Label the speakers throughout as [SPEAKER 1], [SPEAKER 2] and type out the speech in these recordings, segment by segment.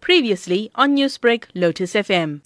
[SPEAKER 1] Previously on Newsbreak, Lotus FM.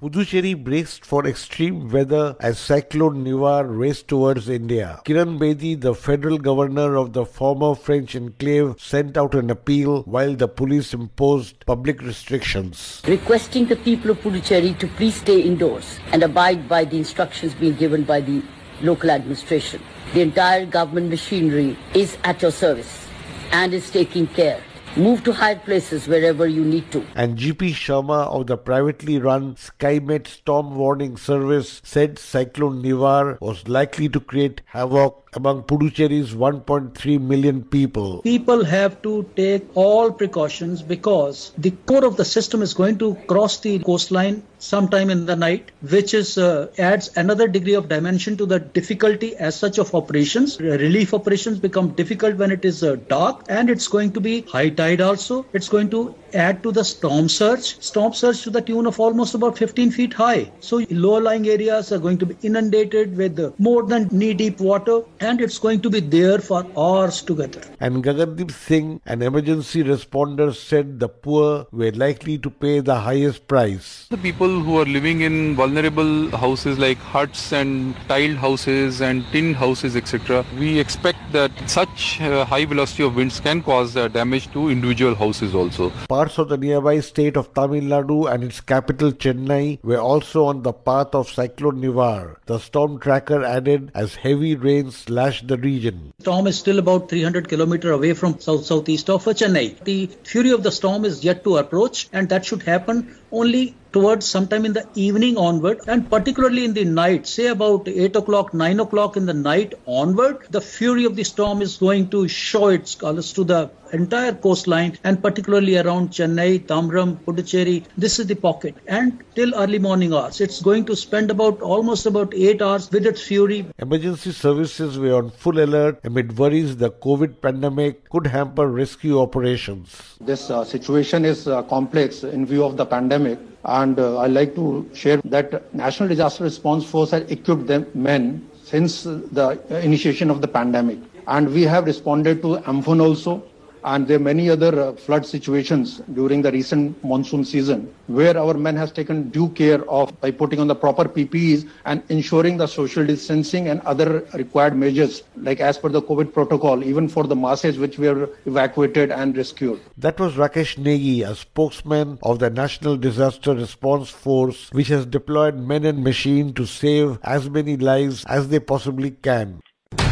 [SPEAKER 2] Puducherry braced for extreme weather as Cyclone Nivar raced towards India. Kiran Bedi, the federal governor of the former French enclave, sent out an appeal while the police imposed public restrictions.
[SPEAKER 3] requesting the people of Puducherry to please stay indoors and abide by the instructions being given by the local administration. The entire government machinery is at your service and is taking care. Move to higher places wherever you need to.
[SPEAKER 2] And GP Sharma of the privately run SkyMet Storm Warning Service said Cyclone Nivar was likely to create havoc among Puducherry's 1.3 million people.
[SPEAKER 4] people have to take all precautions because the core of the system is going to cross the coastline sometime in the night which is uh, adds another degree of dimension to the difficulty as such of operations relief operations become difficult when it is uh, dark and it's going to be high tide also it's going to add to the storm surge storm surge to the tune of almost about 15 feet high so lower lying areas are going to be inundated with more than knee deep water and it's going to be there for hours together
[SPEAKER 2] And Gagandeep Singh, an emergency responder, said the poor were likely to pay the highest price.
[SPEAKER 5] The people who are living in vulnerable houses like huts and tiled houses and tin houses, etc., we expect that such uh, high velocity of winds can cause uh, damage to individual houses also.
[SPEAKER 2] Parts of the nearby state of Tamil Nadu and its capital Chennai were also on the path of Cyclone Nivar. The storm tracker added as heavy rains slashed the region.
[SPEAKER 4] storm is still about 300 kilometer away from south southeast of Chennai. The fury of the storm is yet to approach, and that should happen only towards sometime in the evening onward, and particularly in the night, say about 8 o'clock, 9 o'clock in the night onward, the fury of the storm is going to show its colors to the entire coastline and particularly around Chennai, Tambaram, Puducherry. This is the pocket, and till early morning hours, it's going to spend about almost about 8 hours with its fury
[SPEAKER 2] Emergency services were on full alert amid worries the COVID pandemic could hamper rescue operations.
[SPEAKER 6] This uh, situation is uh, complex in view of the pandemic, and uh, I like to share that National Disaster Response Force has equipped them men since the initiation of the pandemic, and we have responded to Amphan also. And there are many other uh, flood situations during the recent monsoon season where our men has taken due care of by putting on the proper PPEs and ensuring the social distancing and other required measures like as per the COVID protocol, even for the masses which were evacuated and rescued.
[SPEAKER 2] That was Rakesh Negi, a spokesman of the National Disaster Response Force, which has deployed men and machine to save as many lives as they possibly can.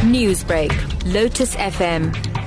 [SPEAKER 7] Newsbreak, Lotus FM,